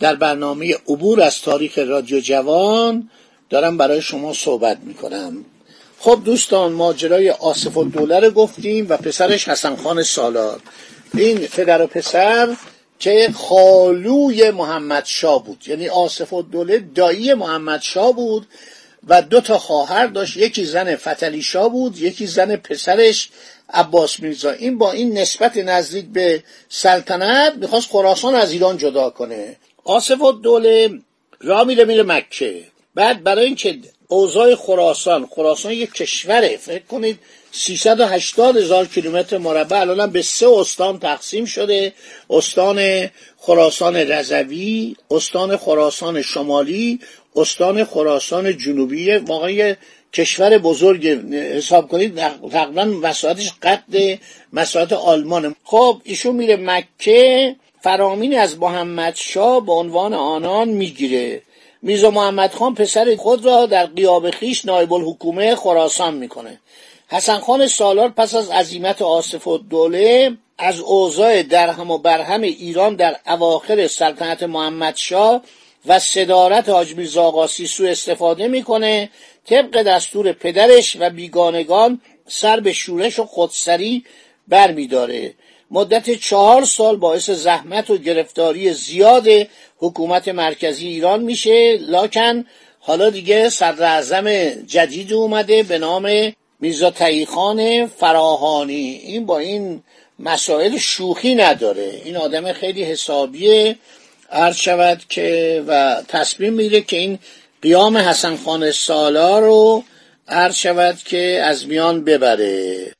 در برنامه عبور از تاریخ رادیو جوان دارم برای شما صحبت می‌کنم. خب دوستان ماجرای آصف الدوله رو گفتیم و پسرش حسن خان سالار. این پدر و پسر که خالوی محمد شاه بود. یعنی آصف الدوله دایی محمد شاه بود و دو تا خواهر داشت. یکی زن فتلی شاه بود یکی زن پسرش عباس میرزا. این با این نسبت نزدیک به سلطنت می‌خواست خراسان از ایران جدا کنه. آصف الدوله را میره میره مکه. بعد برای اینکه اوضاع خراسان خراسان یک کشوره فکر کنید 380 هزار کیلومتر مربع الان به سه استان تقسیم شده. استان خراسان رضوی استان خراسان شمالی استان خراسان جنوبی. واقعا کشور بزرگ حساب کنید تقریبا مساحتش قد مساحت آلمان. خب ایشون میره مکه. فرامین از محمد شاه به عنوان آنان می‌گیره. میرزا محمد خان پسر خود را در قیاب خیش نایب الحکومه خراسان می‌کنه. حسن خان سالار پس از عزیمت آصف الدوله از اوضاع درهم و برهم ایران در اواخر سلطنت محمد شاه و صدارت حاج میرزا آقاسی سو استفاده می‌کنه. طبق دستور پدرش و بیگانگان سر به شورش و خودسری برمیداره. مدت چهار سال باعث زحمت و گرفتاری زیاد حکومت مرکزی ایران میشه. لاکن حالا دیگه صدر جدید اومده به نام میرزا تاییخان فراهانی. این با این مسائل شوخی نداره. این آدم خیلی حسابیه. عرض شود که و تصمیم میره که این قیام حسن خان سالار رو عرض شود که از میان ببره.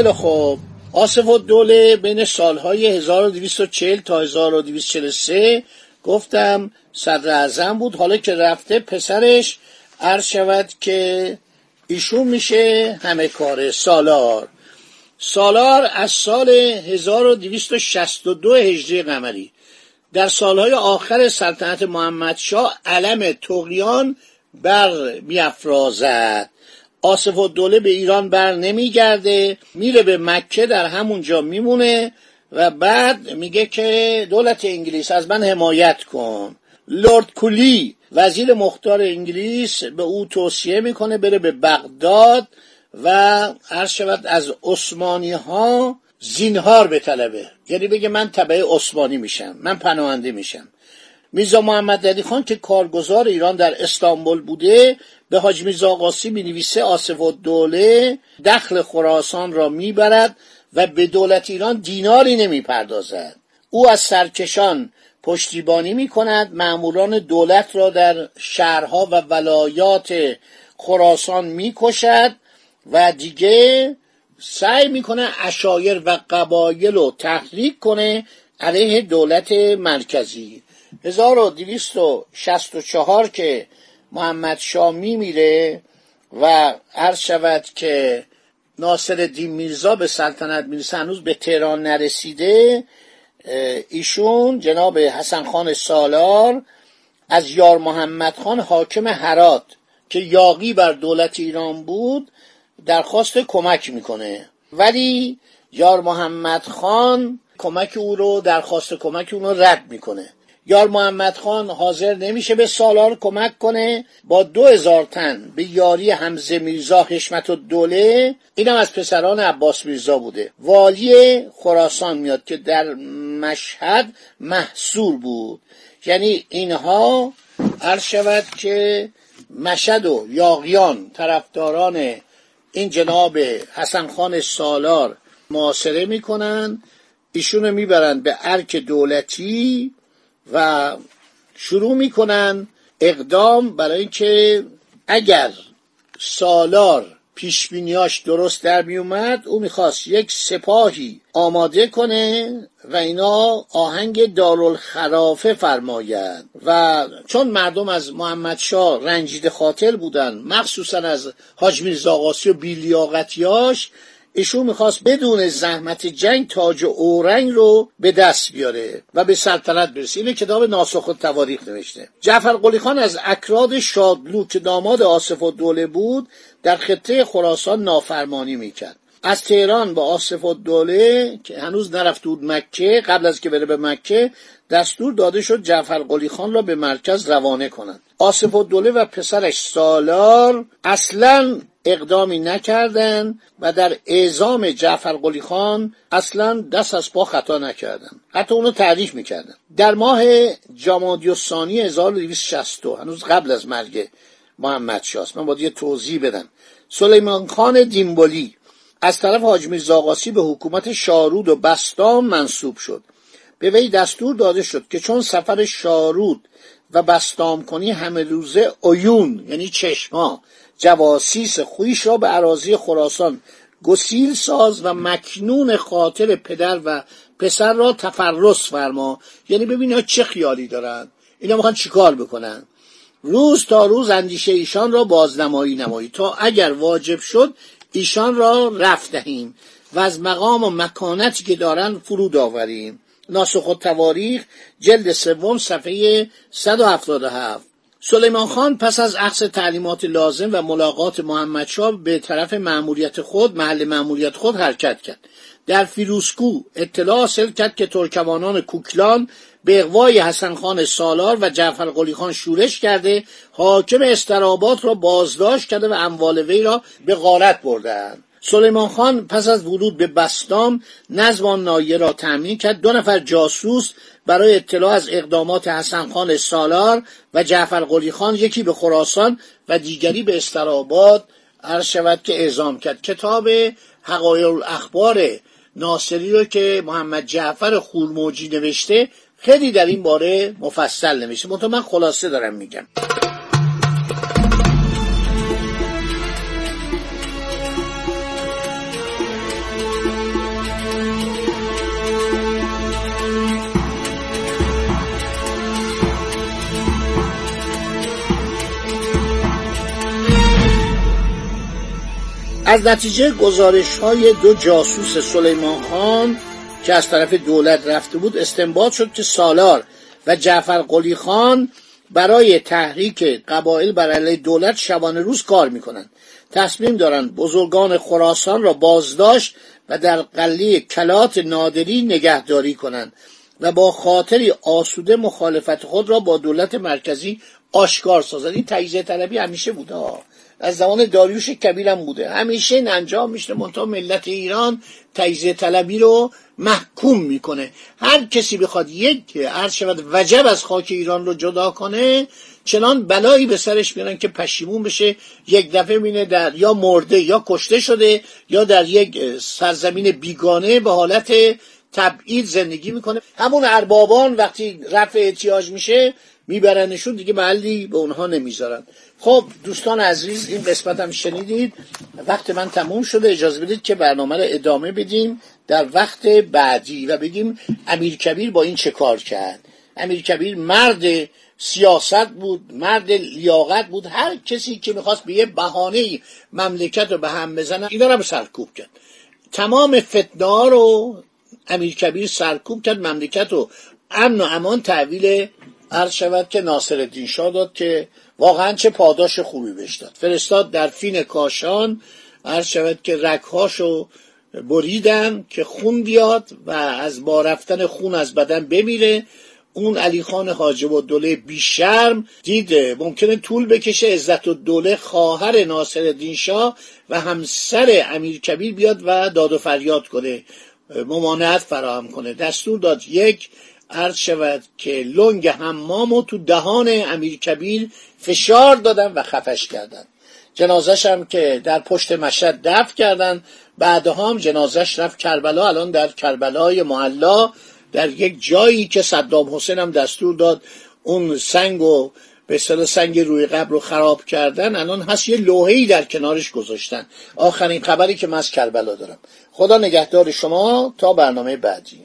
خیلی خوب. آصف الدوله بین سالهای 1240 تا 1243 گفتم صدر اعظم بود. حالا که رفته پسرش عرض شود که ایشون میشه همه کاره سالار. سالار از سال 1262 هجری قمری. در سالهای آخر سلطنت محمد شاه علم تقیان بر میافرازد. آصف و دوله به ایران بر نمیگرده میره به مکه در همونجا میمونه و بعد میگه که دولت انگلیس از من حمایت کن. لورد کولی وزیر مختار انگلیس به او توصیه می‌کنه بره به بغداد و عرض شود از عثمانی ها زینهار به طلبه یعنی بگه من تبع عثمانی میشم من پناهنده میشم. میرزا محمد علی خان که کارگزار ایران در استانبول بوده به حاج میرزا قاسی می نویسه آصف الدوله دخل خراسان را می‌برد و به دولت ایران دیناری نمی پردازد. او از سرکشان پشتیبانی می کند معمولان دولت را در شهرها و ولایات خراسان می کشد و دیگه سعی می‌کنه اشایر و قبایل رو تحریک کنه علیه دولت مرکزی 1264 که محمد شاه میمیره و عرض شود که ناصر دین میرزا به سلطنت می‌رسه هنوز به تهران نرسیده ایشون جناب حسن خان سالار از یار محمد خان حاکم هرات که یاقی بر دولت ایران بود درخواست کمک می‌کنه. ولی یار محمد خان کمک او رو درخواست کمک اون رو رد می‌کنه. یار محمد خان حاضر نمیشه به سالار کمک کنه با دو هزار تن به یاری حمزه میرزا حشمت و دوله. اینم از پسران عباس میرزا بوده. والی خراسان میاد که در مشهد محصور بود. یعنی اینها عرض شود که مشهد و یاغیان طرفداران این جناب حسن خان سالار معاصره می‌کنن. ایشونو می‌برن به ارک دولتی. و شروع می‌کنن اقدام برای اینکه اگر سالار پیشبینیاش درست در میومد او می‌خواست یک سپاهی آماده کنه و اینا آهنگ دارالخرافه فرماید و چون مردم از محمد شاه رنجیده خاطر بودن مخصوصا از حاج میرزا و بیلیاقتیاش ایشون می‌خواست بدون زحمت جنگ تاج اورنگ رو به دست بیاره و به سلطنت برسه. این کتاب ناسخ و تواریخ نوشته. جعفر قلی خان از اکراد شادلو که داماد آصف و دوله بود در خطه خراسان نافرمانی می‌کرد. از تهران با آصف و دوله که هنوز نرفت بود مکه قبل از که بره به مکه دستور داده شد جعفر قلی خان را به مرکز روانه کنند. آصف و دوله و پسرش سالار اصلا اقدامی نکردند و در اعزام جعفر قلی خان اصلا دست از پا خطا نکردن. حتی اونو تعریف می‌کردن. در ماه جمادی ثانی 1262 هنوز قبل از مرگ محمد شاست من باید یه توضیح بدم. سلیمان خان دیمبولی از طرف حاج میرزا به حکومت شارود و بستام منصوب شد. به وی دستور داده شد که چون سفر شارود و بستام کنی همه روزه عیون یعنی چشما جواسیس خویش را به عراضی خراسان گسیل ساز و مکنون خاطر پدر و پسر را تفرس فرما. یعنی ببین چه خیالی دارن. اینا می‌خوان چیکار بکنن؟ روز تا روز اندیشه ایشان را بازنمایی نمایی. تا اگر واجب شد ایشان را رفت دهیم. و از مقام و مکانتی که دارن فرود آوریم. ناسخ و تواریخ جلد سوم صفحه 177 سلیمان خان پس از اخذ تعلیمات لازم و ملاقات محمد شاه به طرف معمولیت خود محل معمولیت خود حرکت کرد. در فیروسکو اطلاع حاصل کرد که ترکمانان کوکلان به اقوای حسن خان سالار و جعفر قلی خان شورش کرده حاکم استرابات را بازداشت کرده و اموال وی را به غارت بردند سلیمان خان پس از ورود به بستام نظم نایه را تأمین کرد. دو نفر جاسوس برای اطلاع از اقدامات حسن خان سالار و جعفر قلی خان یکی به خراسان و دیگری به استراباد عرض شود که اعزام کرد. کتاب حقایق الاخبار ناصری رو که محمد جعفر خورموجی نوشته خیلی در این باره مفصل نوشته. من خلاصه دارم میگم. از نتیجه گزارش های دو جاسوس سلیمان خان که از طرف دولت رفته بود استنباط شد که سالار و جعفر قلی خان برای تحریک قبایل بر علیه دولت شبانه روز کار می‌کنند. تصمیم دارند بزرگان خراسان را بازداشت و در قلی کلات نادری نگهداری کنند و با خاطری آسوده مخالفت خود را با دولت مرکزی آشکار سازند این تجزیه طلبی همیشه بوده از زمان داریوش کبیر هم بوده. همیشه این انجام میشه منتها ملت ایران تجزیه طلبی رو محکوم می‌کنه. هر کسی بخواد یک عرض شود وجب از خاک ایران رو جدا کنه چنان بلایی به سرش میارن که پشیمون بشه یک دفعه مینه در یا مرده یا کشته شده یا در یک سرزمین بیگانه به حالت تبعید زندگی می‌کنه. همون اربابان وقتی رفع احتیاج میشه میبرنشون دیگه محلی به اونها نمی‌ذارن. خب دوستان عزیز این قسمت هم شنیدید. وقت من تموم شده. اجازه بدید که برنامه رو ادامه بدیم در وقت بعدی و بگیم امیر کبیر با این چه کار کرد. امیر کبیر مرد سیاست بود مرد لیاقت بود. هر کسی که می‌خواست به یه بهانه مملکت رو به هم بزنه اینا رو سرکوب کرد. تمام فتنه رو امیر کبیر سرکوب کرد مملکت رو امن و امان تحویل عرض شود که ناصر شاه داد که واقعا چه پاداش خوبی بهش داد. فرستاد در فین کاشان عرض شود که رکهاشو بریدن که خون بیاد و از با رفتن خون از بدن بمیره. اون علی خان حاجب و دوله بیشرم دیده ممکنه طول بکشه عزت و دوله خواهر ناصر الدین شاه و همسر امیر کبیر بیاد و داد و فریاد کنه. ممانعت فراهم کنه. دستور داد یک عرض شود که لنگ حمامو تو دهان امیر کبیر فشار دادن و خفش کردن. جنازش هم که در پشت مشهد دفن کردن بعدها هم جنازش رفت کربلا الان در کربلای معلا در یک جایی که صدام حسین هم دستور داد اون سنگ و به اصطلاح سنگ روی قبر رو خراب کردن الان هست یه لوحه‌ای در کنارش گذاشتن. آخرین خبری که من از کربلا دارم. خدا نگهدار شما تا برنامه بعدی.